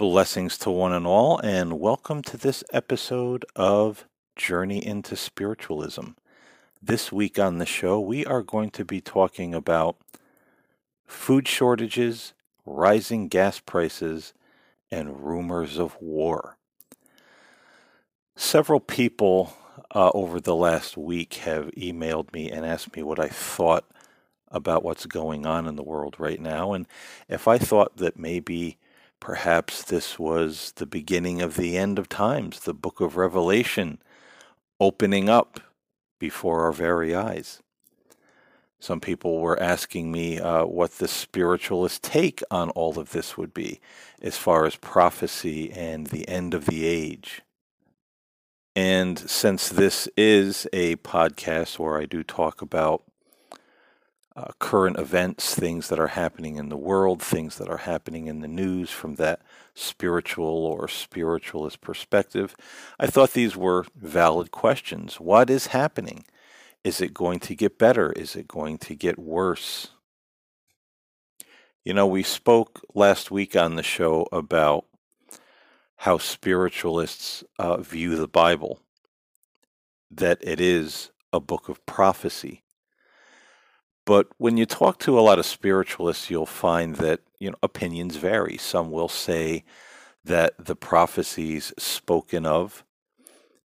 Blessings to one and all, and welcome to this episode of Journey into Spiritualism. This week on the show, we are going to be talking about food shortages, rising gas prices, and rumors of war. Several people uh, over the last week have emailed me and asked me what I thought about what's going on in the world right now, and if I thought that maybe Perhaps this was the beginning of the end of times, the book of Revelation opening up before our very eyes. Some people were asking me uh, what the spiritualist take on all of this would be, as far as prophecy and the end of the age. And since this is a podcast where I do talk about uh, current events, things that are happening in the world, things that are happening in the news from that spiritual or spiritualist perspective. I thought these were valid questions. What is happening? Is it going to get better? Is it going to get worse? You know, we spoke last week on the show about how spiritualists uh, view the Bible, that it is a book of prophecy but when you talk to a lot of spiritualists, you'll find that you know opinions vary. Some will say that the prophecies spoken of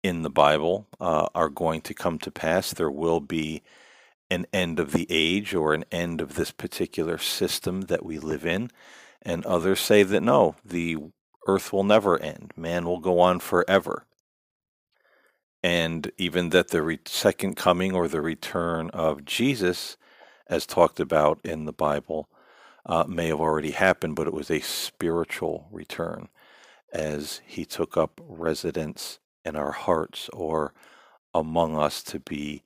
in the Bible uh, are going to come to pass. There will be an end of the age or an end of this particular system that we live in. And others say that no, the earth will never end, man will go on forever. And even that the re- second coming or the return of Jesus as talked about in the Bible, uh, may have already happened, but it was a spiritual return as he took up residence in our hearts or among us to be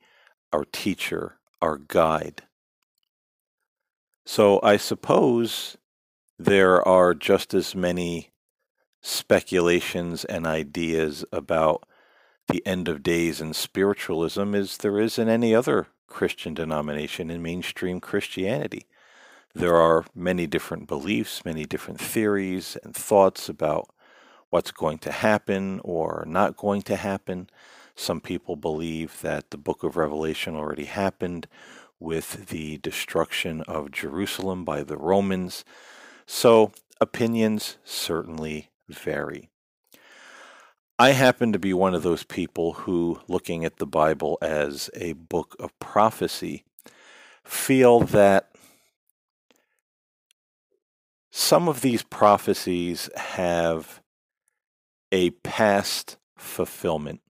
our teacher, our guide. So I suppose there are just as many speculations and ideas about the end of days and spiritualism as there is in any other Christian denomination in mainstream Christianity. There are many different beliefs, many different theories and thoughts about what's going to happen or not going to happen. Some people believe that the book of Revelation already happened with the destruction of Jerusalem by the Romans. So opinions certainly vary. I happen to be one of those people who, looking at the Bible as a book of prophecy, feel that some of these prophecies have a past fulfillment,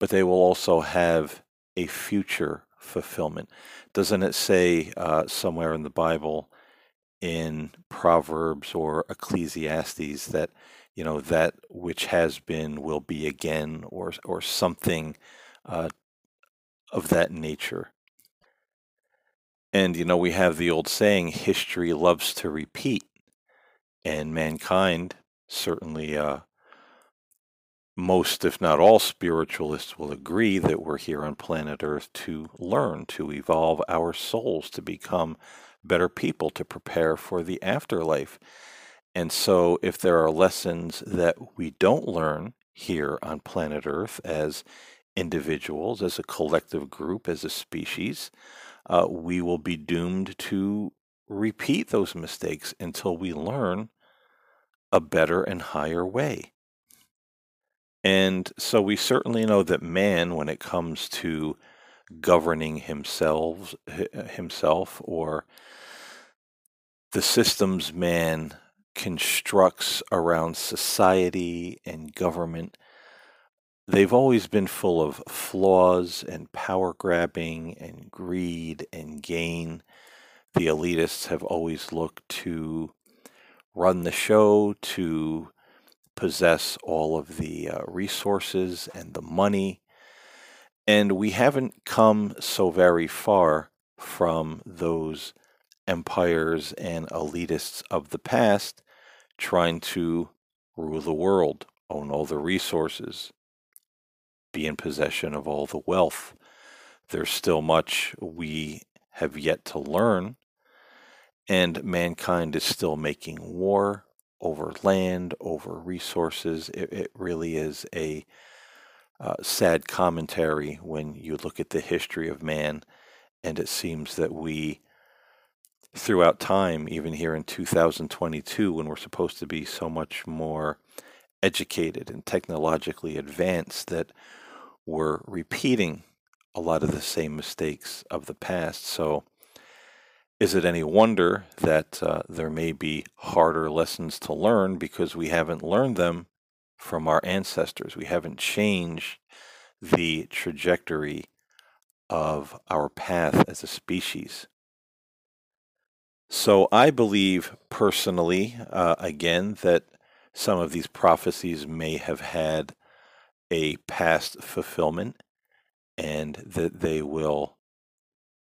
but they will also have a future fulfillment. Doesn't it say uh, somewhere in the Bible, in Proverbs or Ecclesiastes, that you know that which has been will be again or or something uh, of that nature. And you know we have the old saying history loves to repeat and mankind certainly uh, most if not all spiritualists will agree that we're here on planet earth to learn to evolve our souls to become better people to prepare for the afterlife and so, if there are lessons that we don't learn here on planet Earth as individuals, as a collective group, as a species, uh, we will be doomed to repeat those mistakes until we learn a better and higher way. And so we certainly know that man, when it comes to governing himself, himself or the systems man constructs around society and government, they've always been full of flaws and power grabbing and greed and gain. The elitists have always looked to run the show, to possess all of the uh, resources and the money. And we haven't come so very far from those empires and elitists of the past trying to rule the world, own all the resources, be in possession of all the wealth. There's still much we have yet to learn, and mankind is still making war over land, over resources. It, it really is a uh, sad commentary when you look at the history of man, and it seems that we, throughout time, even here in 2022, when we're supposed to be so much more educated and technologically advanced, that we're repeating a lot of the same mistakes of the past. So, is it any wonder that uh, there may be harder lessons to learn because we haven't learned them from our ancestors? We haven't changed the trajectory of our path as a species. So I believe personally, uh, again, that some of these prophecies may have had a past fulfillment and that they will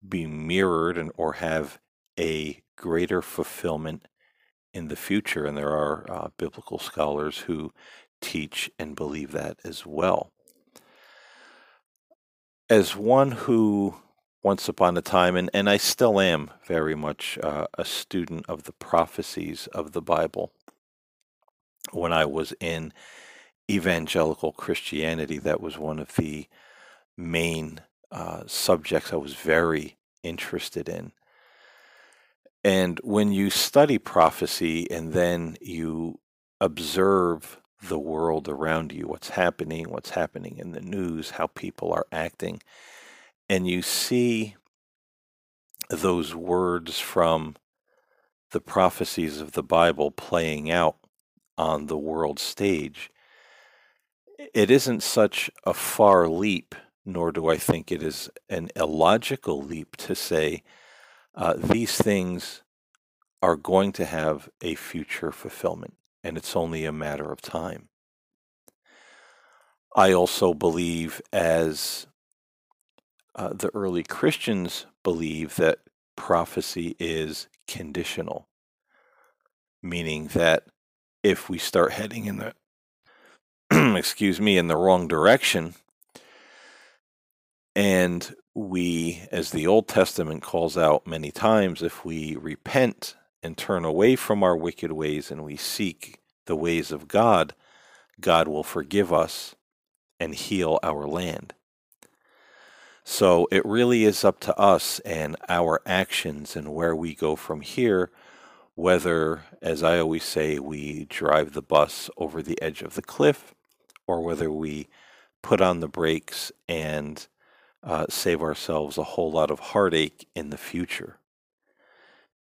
be mirrored and or have a greater fulfillment in the future. And there are uh, biblical scholars who teach and believe that as well. As one who once upon a time, and, and I still am very much uh, a student of the prophecies of the Bible. When I was in evangelical Christianity, that was one of the main uh, subjects I was very interested in. And when you study prophecy and then you observe the world around you, what's happening, what's happening in the news, how people are acting, and you see those words from the prophecies of the Bible playing out on the world stage, it isn't such a far leap, nor do I think it is an illogical leap to say uh, these things are going to have a future fulfillment, and it's only a matter of time. I also believe, as uh, the early Christians believe, that prophecy is conditional, meaning that if we start heading in the excuse me in the wrong direction and we, as the Old Testament calls out many times, if we repent and turn away from our wicked ways and we seek the ways of God, God will forgive us and heal our land. So it really is up to us and our actions and where we go from here, whether, as I always say, we drive the bus over the edge of the cliff or whether we put on the brakes and uh, save ourselves a whole lot of heartache in the future.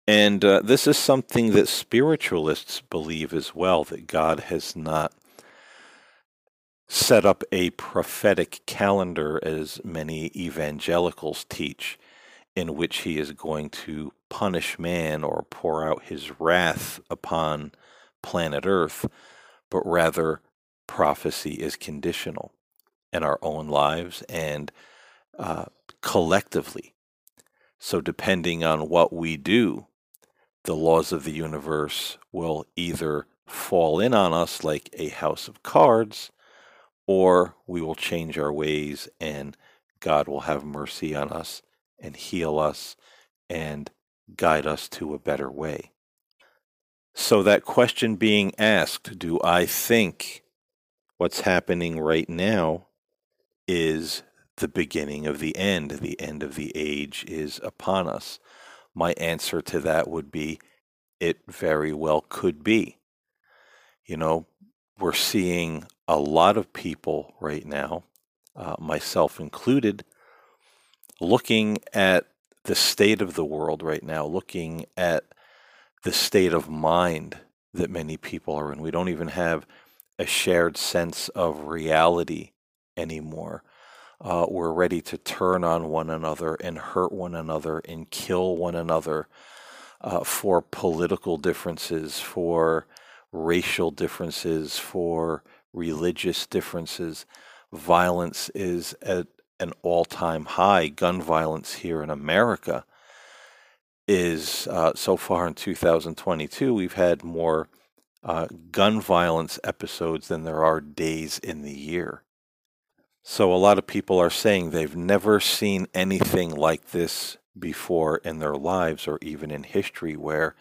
And uh, this is something that spiritualists believe as well that God has not set up a prophetic calendar as many evangelicals teach, in which he is going to punish man or pour out his wrath upon planet Earth, but rather prophecy is conditional in our own lives and uh, collectively. So, depending on what we do, the laws of the universe will either fall in on us like a house of cards, or we will change our ways and God will have mercy on us and heal us and guide us to a better way. So, that question being asked do I think what's happening right now is the beginning of the end. The end of the age is upon us. My answer to that would be it very well could be. You know, we're seeing a lot of people right now, uh, myself included, looking at the state of the world right now, looking at the state of mind that many people are in. We don't even have a shared sense of reality anymore uh, we're ready to turn on one another and hurt one another and kill one another uh, for political differences, for racial differences, for religious differences. Violence is at an all time high. Gun violence here in America is uh, so far in 2022, we've had more uh, gun violence episodes than there are days in the year. So a lot of people are saying they've never seen anything like this before in their lives or even in history where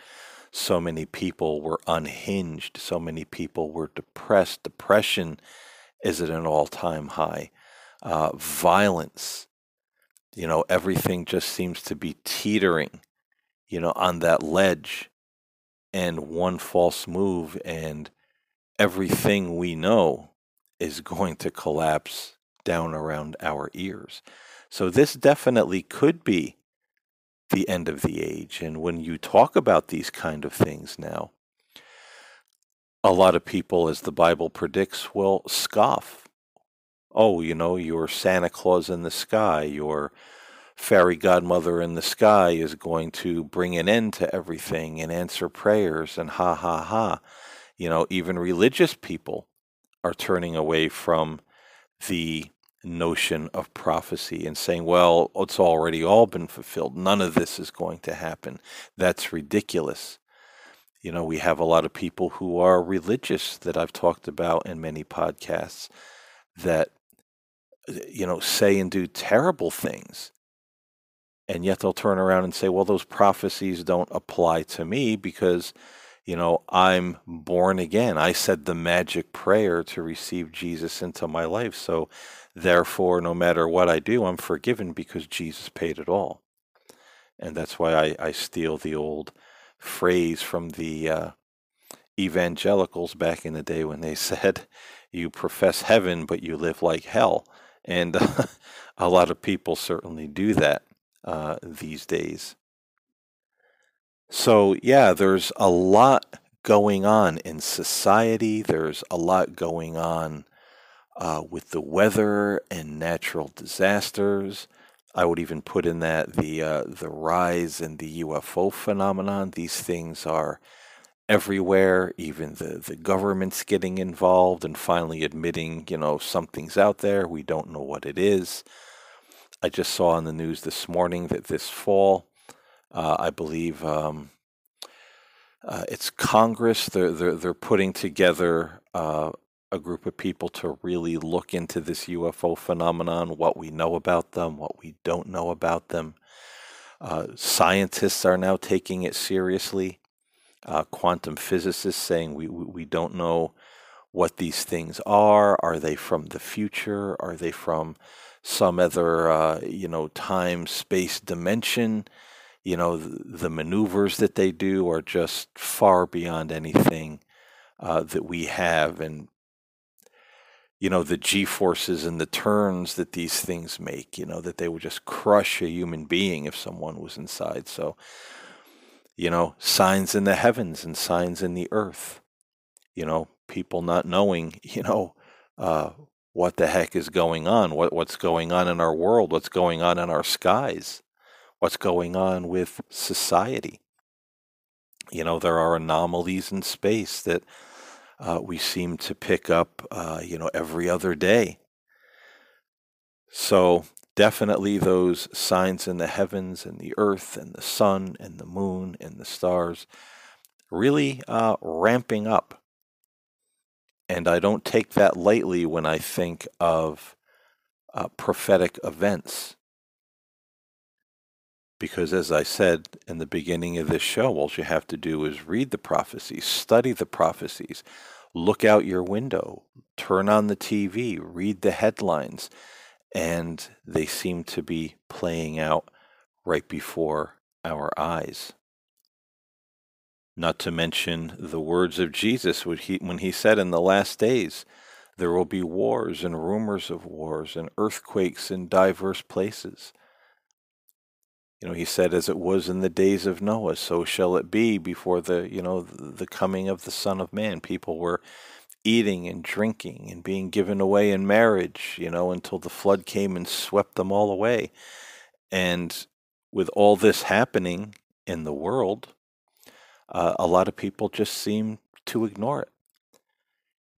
so many people were unhinged, so many people were depressed. Depression is at an all time high. Uh, violence, you know, everything just seems to be teetering, you know, on that ledge. And one false move, and everything we know is going to collapse down around our ears. So, this definitely could be the end of the age. And when you talk about these kind of things now, a lot of people, as the Bible predicts, will scoff. Oh, you know, your Santa Claus in the sky, your fairy godmother in the sky is going to bring an end to everything and answer prayers and ha ha ha. You know, even religious people are turning away from the notion of prophecy and saying, well, it's already all been fulfilled. None of this is going to happen. That's ridiculous. You know, we have a lot of people who are religious that I've talked about in many podcasts that, you know, say and do terrible things. And yet they'll turn around and say, well, those prophecies don't apply to me because, you know, I'm born again. I said the magic prayer to receive Jesus into my life. So therefore, no matter what I do, I'm forgiven because Jesus paid it all. And that's why I, I steal the old phrase from the uh, evangelicals back in the day when they said, You profess heaven, but you live like hell. And a lot of people certainly do that uh, these days. So, yeah, there's a lot going on in society, there's a lot going on uh, with the weather and natural disasters. I would even put in that the uh, the rise in the UFO phenomenon. These things are everywhere. Even the the government's getting involved and finally admitting, you know, something's out there. We don't know what it is. I just saw on the news this morning that this fall, uh, I believe um, uh, it's Congress. They're they're they're putting together uh, a group of people to really look into this UFO phenomenon, what we know about them, what we don't know about them. Uh, scientists are now taking it seriously. Uh, quantum physicists saying we, we don't know what these things are. Are they from the future? Are they from some other, uh, you know, time space dimension? You know, the, maneuvers that they do are just far beyond anything uh, that we have. And you know the g forces and the turns that these things make you know that they would just crush a human being if someone was inside so you know signs in the heavens and signs in the earth you know people not knowing you know uh, what the heck is going on what what's going on in our world what's going on in our skies what's going on with society you know there are anomalies in space that uh, we seem to pick up, uh, you know, every other day. So definitely those signs in the heavens and the earth and the sun and the moon and the stars really uh, ramping up. And I don't take that lightly when I think of uh, prophetic events. Because as I said in the beginning of this show, all you have to do is read the prophecies, study the prophecies, look out your window, turn on the TV, read the headlines, and they seem to be playing out right before our eyes. Not to mention the words of Jesus when he, said, In the last days, there will be wars and rumors of wars and earthquakes in diverse places. You know, he said, as it was in the days of Noah, so shall it be before the, you know, the coming of the Son of Man. People were eating and drinking and being given away in marriage, you know, until the flood came and swept them all away. And with all this happening in the world, uh, a lot of people just seem to ignore it.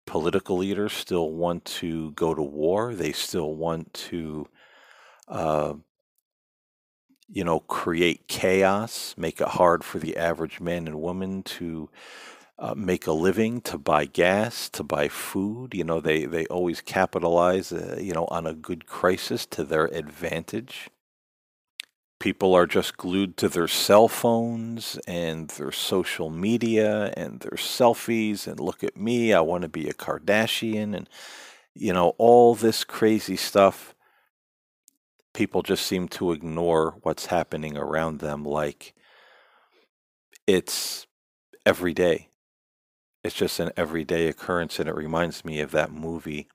Political leaders still want to go to war. They still want to uh, you know, create chaos, make it hard for the average man and woman to uh, make a living, to buy gas, to buy food. You know, they, they always capitalize, uh, you know, on a good crisis to their advantage. People are just glued to their cell phones and their social media and their selfies and look at me, I want to be a Kardashian and you know, all this crazy stuff. People just seem to ignore what's happening around them like it's every day. It's just an everyday occurrence, and it reminds me of that movie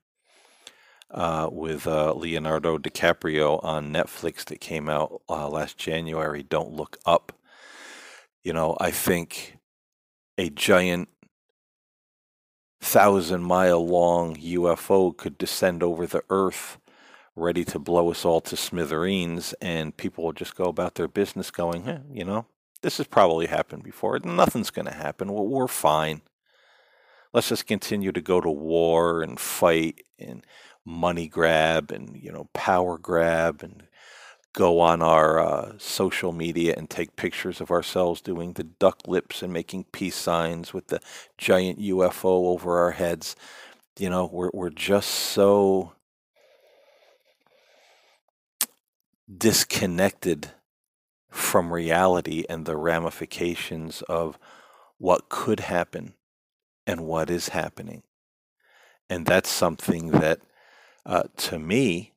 uh, with uh, Leonardo DiCaprio on Netflix that came out uh, last January. Don't look up. You know, I think a giant thousand mile long UFO could descend over the earth ready to blow us all to smithereens, and people will just go about their business going, eh, you know, this has probably happened before. Nothing's going to happen. We're fine. Let's just continue to go to war and fight and money grab and you know power grab and go on our uh, social media and take pictures of ourselves doing the duck lips and making peace signs with the giant UFO over our heads. You know, we're we're just so disconnected from reality and the ramifications of what could happen and what is happening. And that's something that, uh, to me,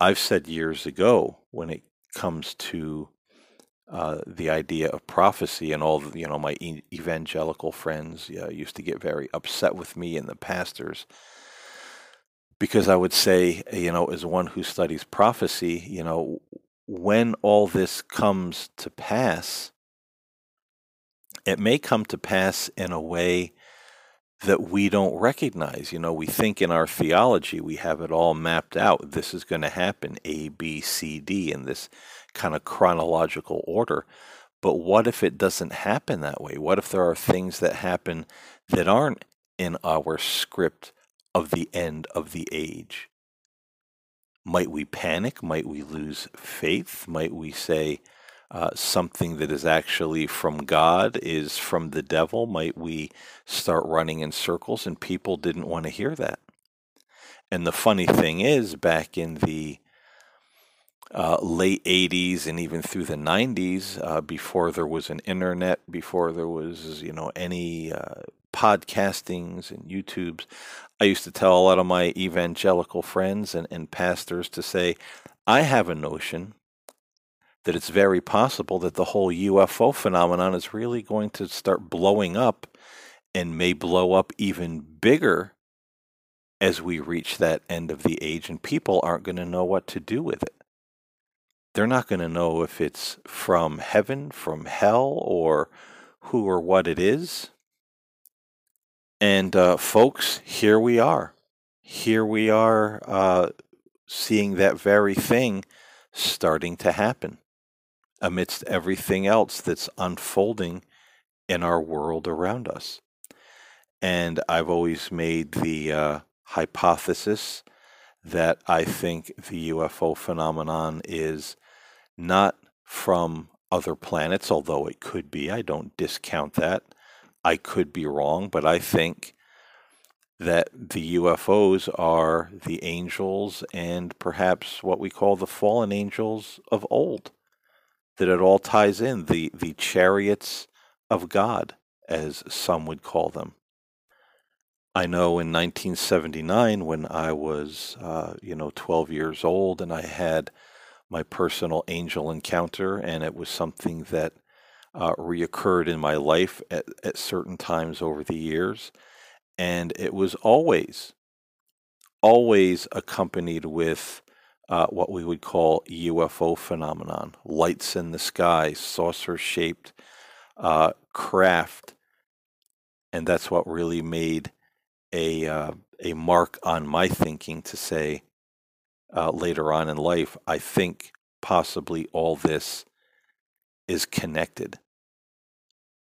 I've said years ago when it comes to uh, the idea of prophecy and all you know my evangelical friends uh, used to get very upset with me and the pastors because I would say you know as one who studies prophecy you know when all this comes to pass, it may come to pass in a way that we don't recognize. You know, we think in our theology we have it all mapped out. This is going to happen A, B, C, D in this kind of chronological order. But what if it doesn't happen that way? What if there are things that happen that aren't in our script of the end of the age? Might we panic? Might we lose faith? Might we say uh, something that is actually from God is from the devil? Might we start running in circles? And people didn't want to hear that. And the funny thing is, back in the uh, late 80s and even through the 90s, uh, before there was an internet, before there was, you know, any uh, podcastings and YouTubes, I used to tell a lot of my evangelical friends and, and pastors to say, I have a notion that it's very possible that the whole UFO phenomenon is really going to start blowing up and may blow up even bigger as we reach that end of the age, and people aren't going to know what to do with it. They're not going to know if it's from heaven, from hell, or who or what it is. And uh, folks, here we are. Here we are uh, seeing that very thing starting to happen amidst everything else that's unfolding in our world around us. And I've always made the uh, hypothesis that I think the UFO phenomenon is not from other planets, although it could be. I don't discount that. I could be wrong, but I think that the UFOs are the angels and perhaps what we call the fallen angels of old. That it all ties in the, the chariots of God, as some would call them. I know in 1979, when I was, uh, you know, 12 years old, and I had my personal angel encounter, and it was something that uh, reoccurred in my life at, at certain times over the years. And it was always, always accompanied with uh, what we would call UFO phenomenon lights in the sky, saucer shaped uh, craft. And that's what really made a, uh, a mark on my thinking to say uh, later on in life, I think possibly all this is connected.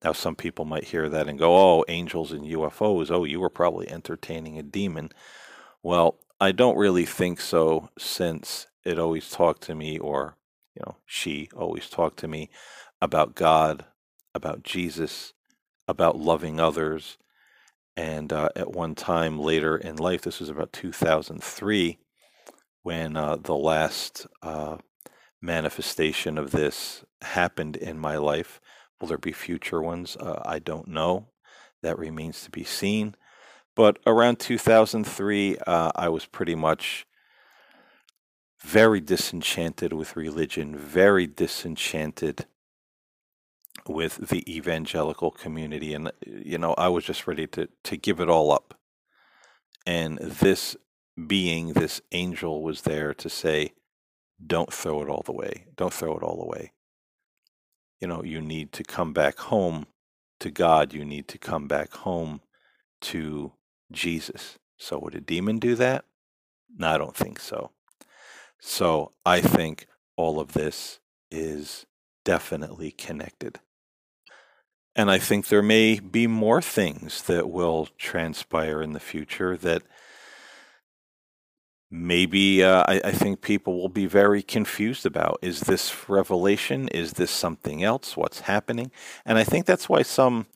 Now, some people might hear that and go, oh, angels and UFOs. Oh, you were probably entertaining a demon. Well, I don't really think so since it always talked to me, or, you know, she always talked to me about God, about Jesus, about loving others. And uh, at one time later in life, this was about 2003, when uh, the last uh, manifestation of this happened in my life. Will there be future ones? Uh, I don't know. That remains to be seen. But around 2003, uh, I was pretty much very disenchanted with religion, very disenchanted with the evangelical community. And, you know, I was just ready to, to give it all up. And this being, this angel, was there to say, don't throw it all the way. Don't throw it all away. You know, you need to come back home to God. You need to come back home to Jesus. So, would a demon do that? No, I don't think so. So, I think all of this is definitely connected. And I think there may be more things that will transpire in the future that maybe uh, I, I, think people will be very confused about. Is this revelation? Is this something else? What's happening? And I think that's why some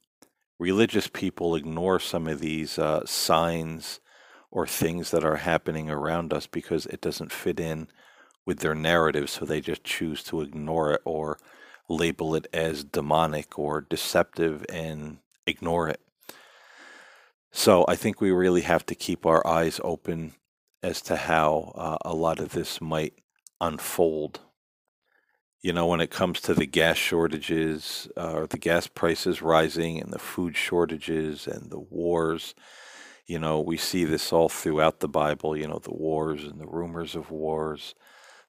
religious people ignore some of these uh, signs or things that are happening around us because it doesn't fit in with their narrative. So they just choose to ignore it or label it as demonic or deceptive and ignore it. So I think we really have to keep our eyes open as to how uh, a lot of this might unfold. You know, when it comes to the gas shortages, uh, the gas prices rising, and the food shortages and the wars, you know, we see this all throughout the Bible, you know, the wars and the rumors of wars.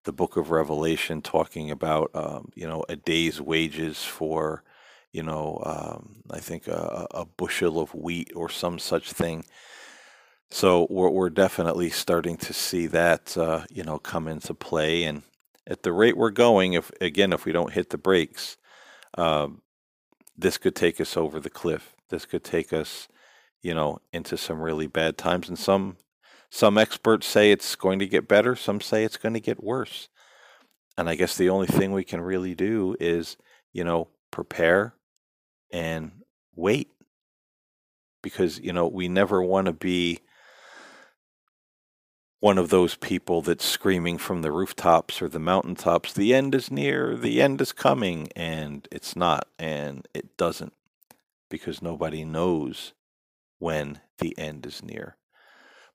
The book of Revelation talking about, um, you know, a day's wages for, you know, um, I think a, a bushel of wheat or some such thing so we're, we're definitely starting to see that, uh, you know, come into play. And at the rate we're going, if again, if we don't hit the brakes, um, this could take us over the cliff. This could take us, you know, into some really bad times. And some some experts say it's going to get better. Some say it's going to get worse. And I guess the only thing we can really do is, you know, prepare and wait because you know we never want to be one of those people that's screaming from the rooftops or the mountaintops, the end is near, the end is coming, and it's not, and it doesn't, because nobody knows when the end is near.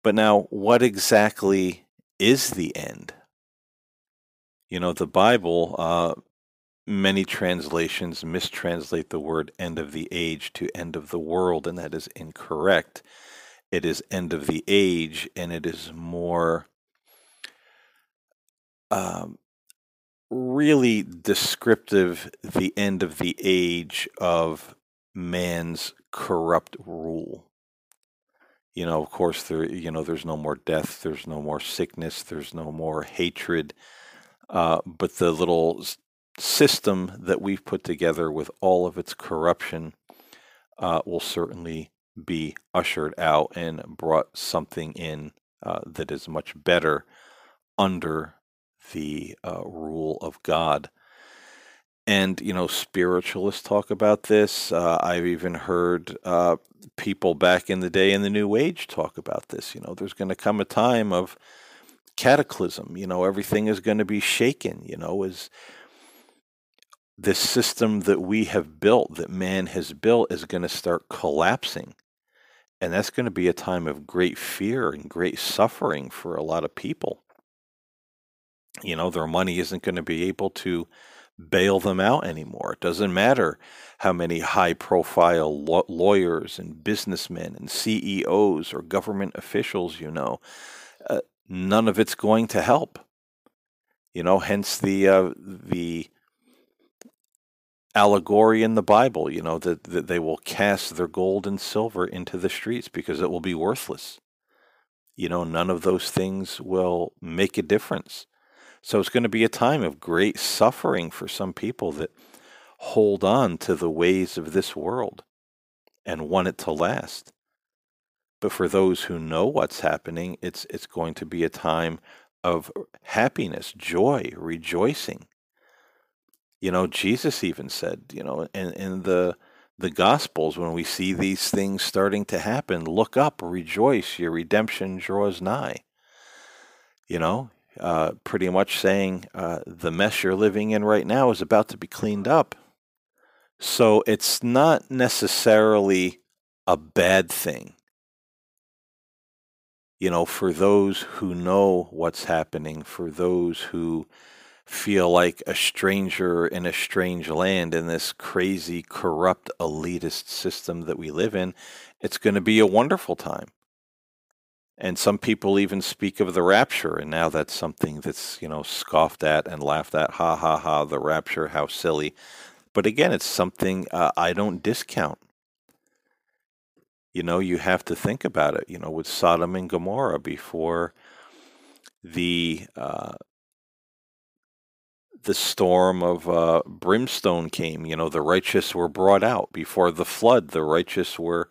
But now, what exactly is the end? You know, the Bible, uh, many translations mistranslate the word end of the age to end of the world, and that is incorrect it is end of the age and it is more um, really descriptive the end of the age of man's corrupt rule. You know of course there you know there's no more death there's no more sickness there's no more hatred uh, but the little system that we've put together with all of its corruption uh, will certainly be ushered out and brought something in uh, that is much better under the uh, rule of God. And, you know, spiritualists talk about this. Uh, I've even heard uh, people back in the day in the New Age talk about this. You know, there's going to come a time of cataclysm. You know, everything is going to be shaken, you know, as this system that we have built, that man has built, is going to start collapsing. And that's going to be a time of great fear and great suffering for a lot of people. You know, their money isn't going to be able to bail them out anymore. It doesn't matter how many high profile lo- lawyers and businessmen and CEOs or government officials you know. Uh, none of it's going to help. You know, hence the uh, the allegory in the Bible, you know, that, that they will cast their gold and silver into the streets because it will be worthless. You know, none of those things will make a difference. So it's going to be a time of great suffering for some people that hold on to the ways of this world and want it to last. But for those who know what's happening, it's it's going to be a time of happiness, joy, rejoicing. You know, Jesus even said, you know, in, in the the Gospels, when we see these things starting to happen, look up, rejoice, your redemption draws nigh. You know, uh, pretty much saying uh, the mess you're living in right now is about to be cleaned up. So it's not necessarily a bad thing. You know, for those who know what's happening, for those who feel like a stranger in a strange land in this crazy, corrupt, elitist system that we live in, it's going to be a wonderful time. And some people even speak of the rapture, and now that's something that's, you know, scoffed at and laughed at. Ha ha ha, the rapture, how silly. But again, it's something uh, I don't discount. You know, you have to think about it, you know, with Sodom and Gomorrah before the uh, the storm of uh, brimstone came. You know, the righteous were brought out before the flood. The righteous were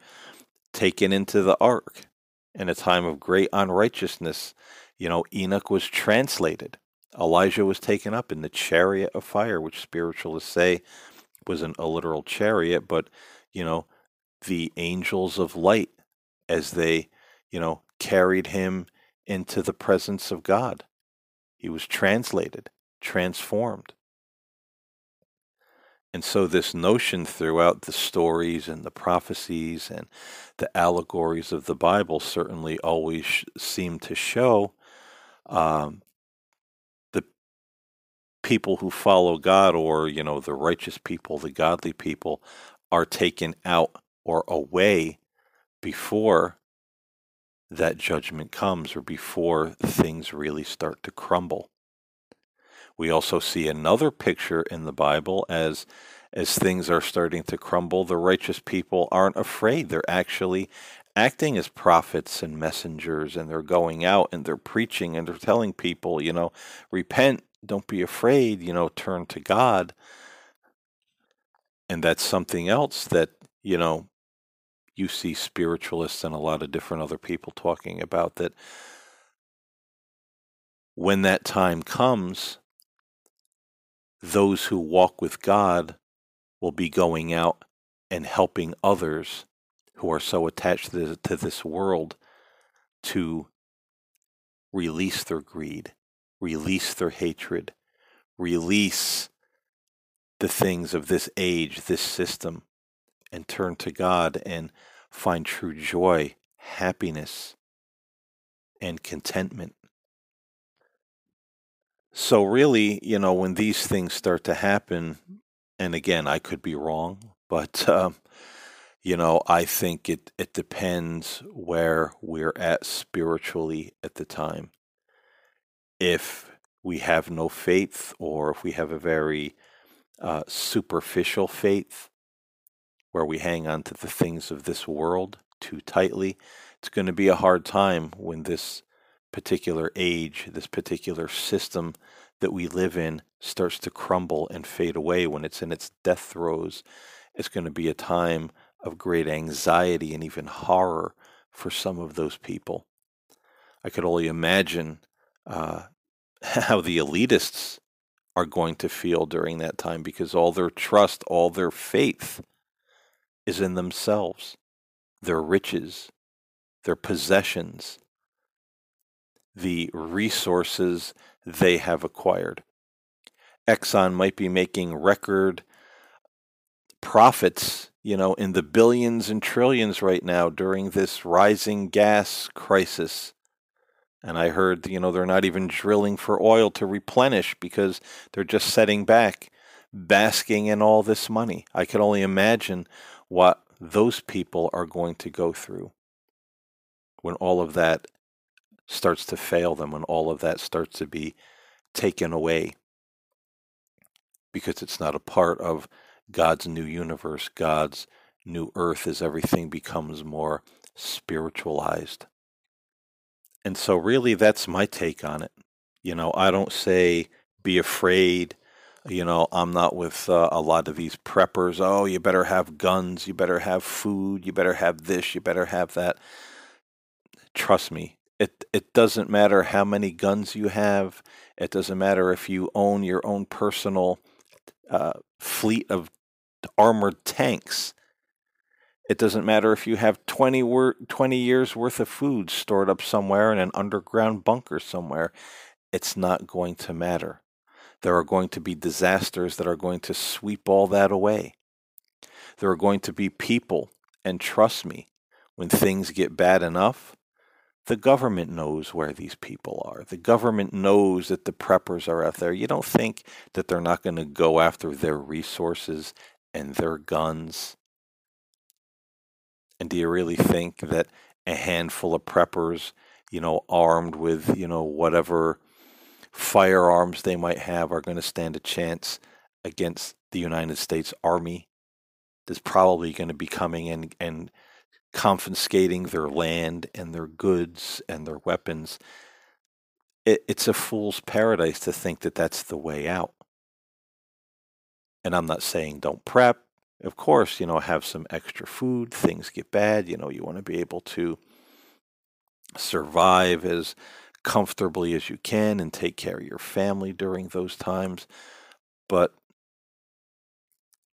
taken into the ark in a time of great unrighteousness. You know, Enoch was translated. Elijah was taken up in the chariot of fire, which spiritualists say wasn't a literal chariot, but, you know, the angels of light as they, you know, carried him into the presence of God. He was translated, transformed. And so, this notion throughout the stories and the prophecies and the allegories of the Bible certainly always sh- seem to show um, the people who follow God, or, you know, the righteous people, the godly people, are taken out or away before that judgment comes or before things really start to crumble. We also see another picture in the Bible as as things are starting to crumble, the righteous people aren't afraid. They're actually acting as prophets and messengers and they're going out and they're preaching and they're telling people, you know, repent, don't be afraid, you know, turn to God. And that's something else that, you know, you see spiritualists and a lot of different other people talking about that when that time comes, those who walk with God will be going out and helping others who are so attached to this, world to release their greed, release their hatred, release the things of this age, this system, and turn to God and find true joy, happiness, and contentment. So, really, you know, when these things start to happen, and again, I could be wrong, but, um, you know, I think it, it depends where we're at spiritually at the time. If we have no faith, or if we have a very uh, superficial faith, where we hang on to the things of this world too tightly, it's going to be a hard time when this particular age, this particular system that we live in starts to crumble and fade away when it's in its death throes. It's going to be a time of great anxiety and even horror for some of those people. I could only imagine uh, how the elitists are going to feel during that time because all their trust, all their faith is in themselves, their riches, their possessions, the resources they have acquired. Exxon might be making record profits, you know, in the billions and trillions right now during this rising gas crisis. And I heard, you know, they're not even drilling for oil to replenish because they're just setting back, basking in all this money. I can only imagine what those people are going to go through when all of that starts to fail them, when all of that starts to be taken away because it's not a part of God's new universe, God's new earth, as everything becomes more spiritualized. And so, really, that's my take on it. You know, I don't say be afraid you know, I'm not with uh, a lot of these preppers. Oh, you better have guns, you better have food, you better have this, you better have that. Trust me, it it doesn't matter how many guns you have. It doesn't matter if you own your own personal uh, fleet of armored tanks. It doesn't matter if you have 20, wor- 20 years worth of food stored up somewhere in an underground bunker somewhere it's not going to matter. There are going to be disasters that are going to sweep all that away. There are going to be people, and trust me, when things get bad enough, the government knows where these people are. The government knows that the preppers are out there. You don't think that they're not going to go after their resources and their guns. And do you really think that a handful of preppers, you know, armed with, you know, whatever firearms they might have are going to stand a chance against the United States Army? That's probably going to be coming in and confiscating their land and their goods and their weapons. It, it's a fool's paradise to think that that's the way out. And I'm not saying don't prep. Of course, you know, have some extra food. Things get bad. You know, you want to be able to survive as comfortably as you can and take care of your family during those times. But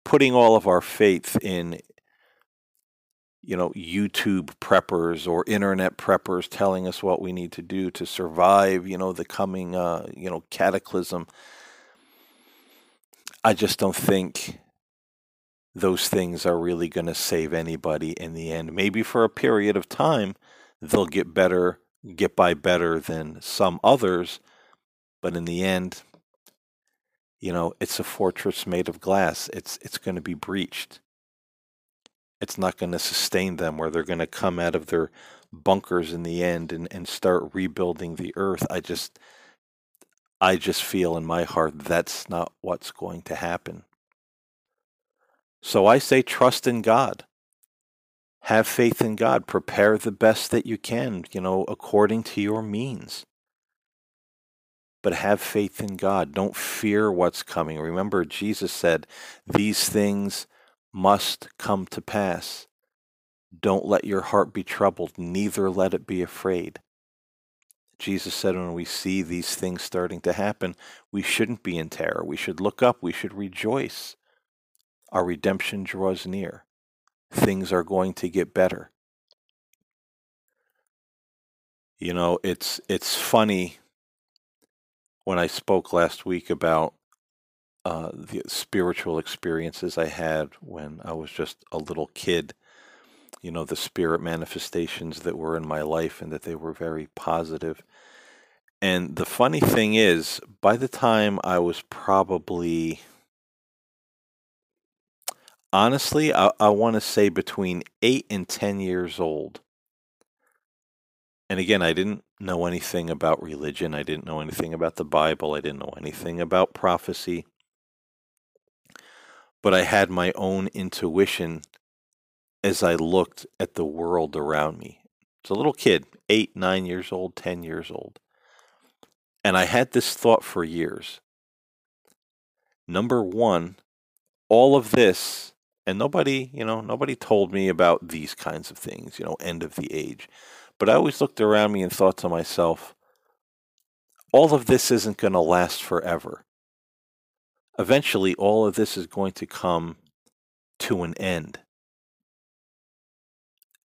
putting all of our faith in you know, YouTube preppers or internet preppers telling us what we need to do to survive, you know, the coming, uh, you know, cataclysm. I just don't think those things are really going to save anybody in the end. Maybe for a period of time, they'll get better, get by better than some others. But in the end, you know, it's a fortress made of glass. It's it's going to be breached it's not going to sustain them where they're going to come out of their bunkers in the end and, and start rebuilding the earth. I just I just feel in my heart that's not what's going to happen. So I say trust in God. Have faith in God. Prepare the best that you can, you know, according to your means. But have faith in God. Don't fear what's coming. Remember, Jesus said, These things must come to pass. Don't let your heart be troubled, neither let it be afraid. Jesus said when we see these things starting to happen, we shouldn't be in terror. We should look up. We should rejoice. Our redemption draws near. Things are going to get better. You know, it's it's funny when I spoke last week about uh, the spiritual experiences I had when I was just a little kid. You know, the spirit manifestations that were in my life and that they were very positive. And the funny thing is, by the time I was probably, honestly, I, I want to say between eight and 10 years old. And again, I didn't know anything about religion. I didn't know anything about the Bible. I didn't know anything about prophecy but I had my own intuition as I looked at the world around me. It's a little kid, eight, nine years old, 10 years old. And I had this thought for years. Number one, all of this, and nobody, you know, nobody told me about these kinds of things, you know, end of the age. But I always looked around me and thought to myself, all of this isn't going to last forever eventually all of this is going to come to an end.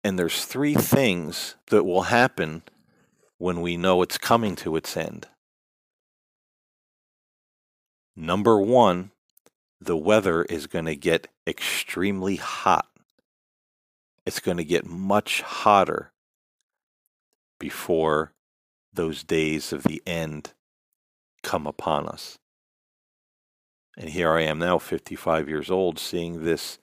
And there's three things that will happen when we know it's coming to its end. Number one, the weather is going to get extremely hot. It's going to get much hotter before those days of the end come upon us. And here I am now, 55 years old, seeing this,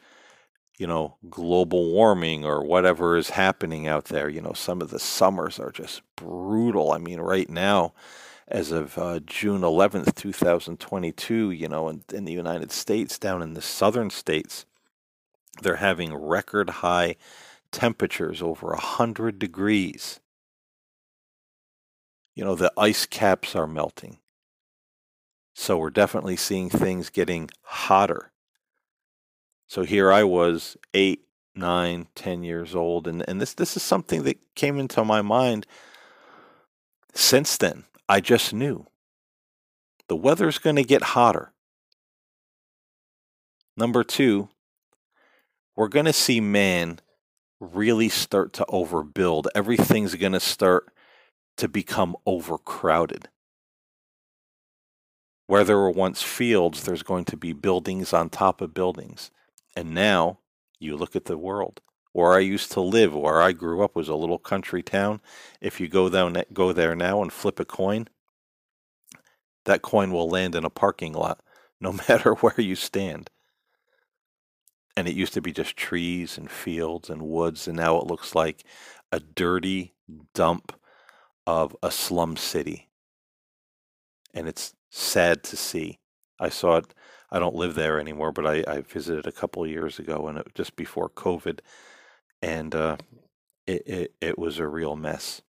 you know, global warming or whatever is happening out there. You know, some of the summers are just brutal. I mean, right now, as of uh, June 11th, 2022, you know, in, in the United States, down in the southern states, they're having record high temperatures over 100 degrees. You know, the ice caps are melting. So we're definitely seeing things getting hotter. So here I was, eight, nine, ten years old, and, and this this is something that came into my mind since then. I just knew the weather's going to get hotter. Number two, we're going to see man really start to overbuild. Everything's going to start to become overcrowded. Where there were once fields, there's going to be buildings on top of buildings. And now you look at the world. Where I used to live, where I grew up, was a little country town. If you go down, go there now and flip a coin, that coin will land in a parking lot, no matter where you stand. And it used to be just trees and fields and woods, and now it looks like a dirty dump of a slum city. And it's sad to see. I saw it. I don't live there anymore, but I, I visited a couple years ago, and it, just before COVID, and uh, it, it it was a real mess.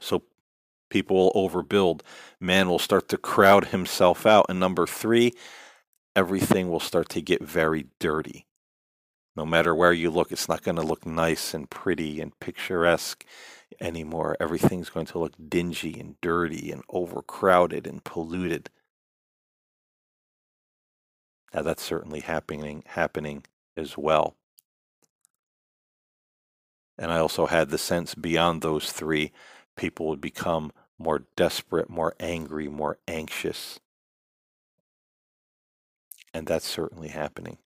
So people will overbuild. Man will start to crowd himself out, and number three, everything will start to get very dirty. No matter where you look, it's not going to look nice and pretty and picturesque anymore. Everything's going to look dingy and dirty and overcrowded and polluted. Now that's certainly happening happening as well. And I also had the sense beyond those three, people would become more desperate, more angry, more anxious. And that's certainly happening.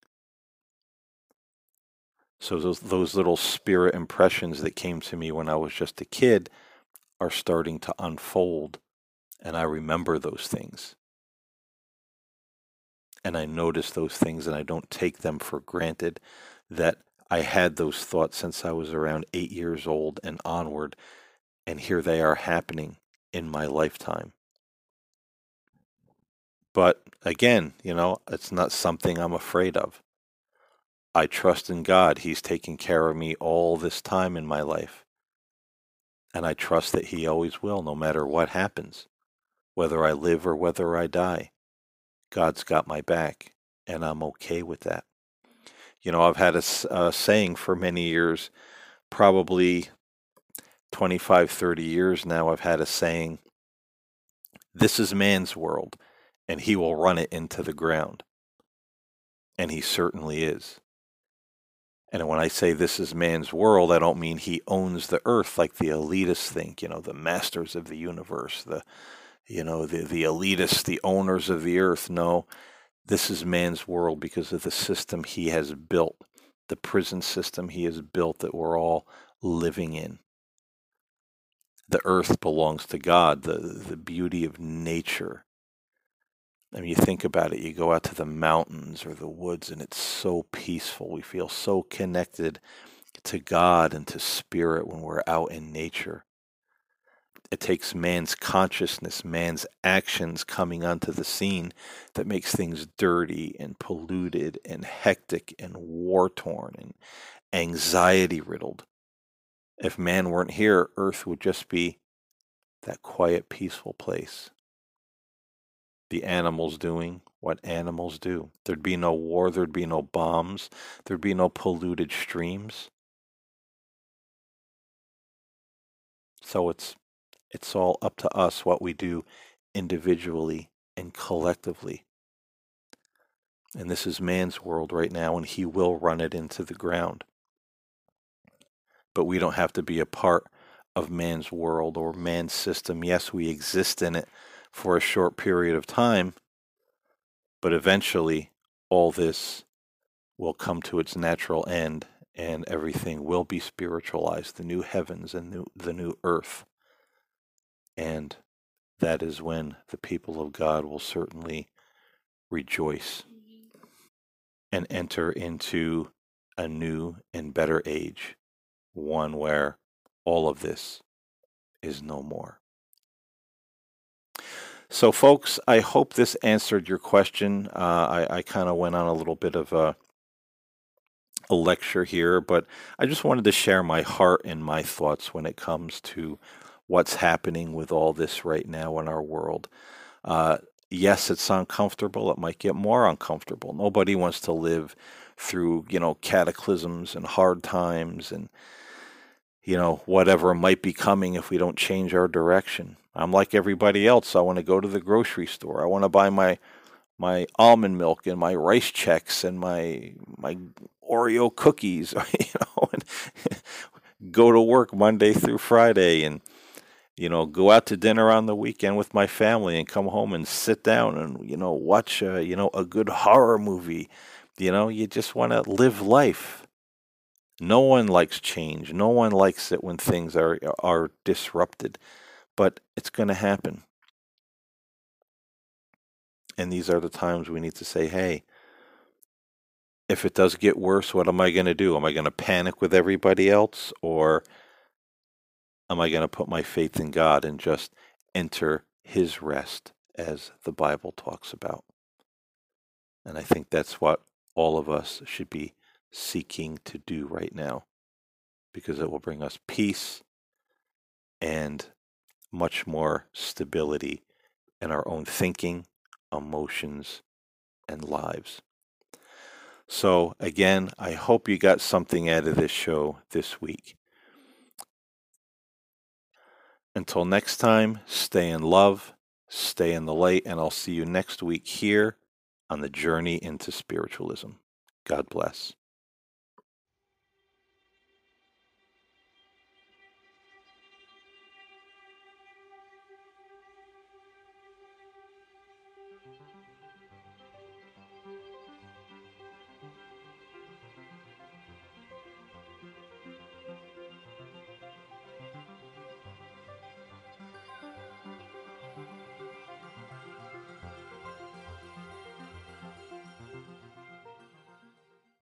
So those those little spirit impressions that came to me when I was just a kid are starting to unfold and I remember those things. And I notice those things and I don't take them for granted that I had those thoughts since I was around 8 years old and onward and here they are happening in my lifetime. But again, you know, it's not something I'm afraid of. I trust in God. He's taken care of me all this time in my life. And I trust that He always will, no matter what happens, whether I live or whether I die. God's got my back, and I'm okay with that. You know, I've had a, a saying for many years, probably 25, 30 years now. I've had a saying, This is man's world, and he will run it into the ground. And he certainly is. And when I say this is man's world, I don't mean he owns the earth like the elitists think, you know, the masters of the universe, the you know, the, the elitists, the owners of the earth. No, this is man's world because of the system he has built, the prison system he has built that we're all living in. The earth belongs to God, the, the beauty of nature I mean, you think about it, you go out to the mountains or the woods, and it's so peaceful. We feel so connected to God and to spirit when we're out in nature. It takes man's consciousness, man's actions coming onto the scene that makes things dirty and polluted and hectic and war torn and anxiety riddled. If man weren't here, earth would just be that quiet, peaceful place the animals doing what animals do. There'd be no war, there'd be no bombs, there'd be no polluted streams. So it's it's all up to us what we do individually and collectively. And this is man's world right now, and he will run it into the ground. But we don't have to be a part of man's world or man's system. Yes, we exist in it, for a short period of time, but eventually all this will come to its natural end and everything will be spiritualized the new heavens and new, the new earth. And that is when the people of God will certainly rejoice mm-hmm. and enter into a new and better age, one where all of this is no more. So, folks, I hope this answered your question. Uh, I, I kind of went on a little bit of a, a lecture here, but I just wanted to share my heart and my thoughts when it comes to what's happening with all this right now in our world. Uh, yes, it's uncomfortable. It might get more uncomfortable. Nobody wants to live through, you know, cataclysms and hard times and, you know, whatever might be coming if we don't change our direction. I'm like everybody else. I want to go to the grocery store. I want to buy my my almond milk and my Rice Chex and my my Oreo cookies, you know, and go to work Monday through Friday and you know, go out to dinner on the weekend with my family and come home and sit down and, you know, watch, a, you know, a good horror movie. You know, you just want to live life. No one likes change. No one likes it when things are are disrupted, but it's going to happen. And these are the times we need to say, "Hey, if it does get worse, what am I going to do? Am I going to panic with everybody else or am I going to put my faith in God and just enter his rest as the Bible talks about?" And I think that's what all of us should be seeking to do right now because it will bring us peace and much more stability in our own thinking, emotions, and lives. So, again, I hope you got something out of this show this week. Until next time, stay in love, stay in the light, and I'll see you next week here on the journey into spiritualism. God bless.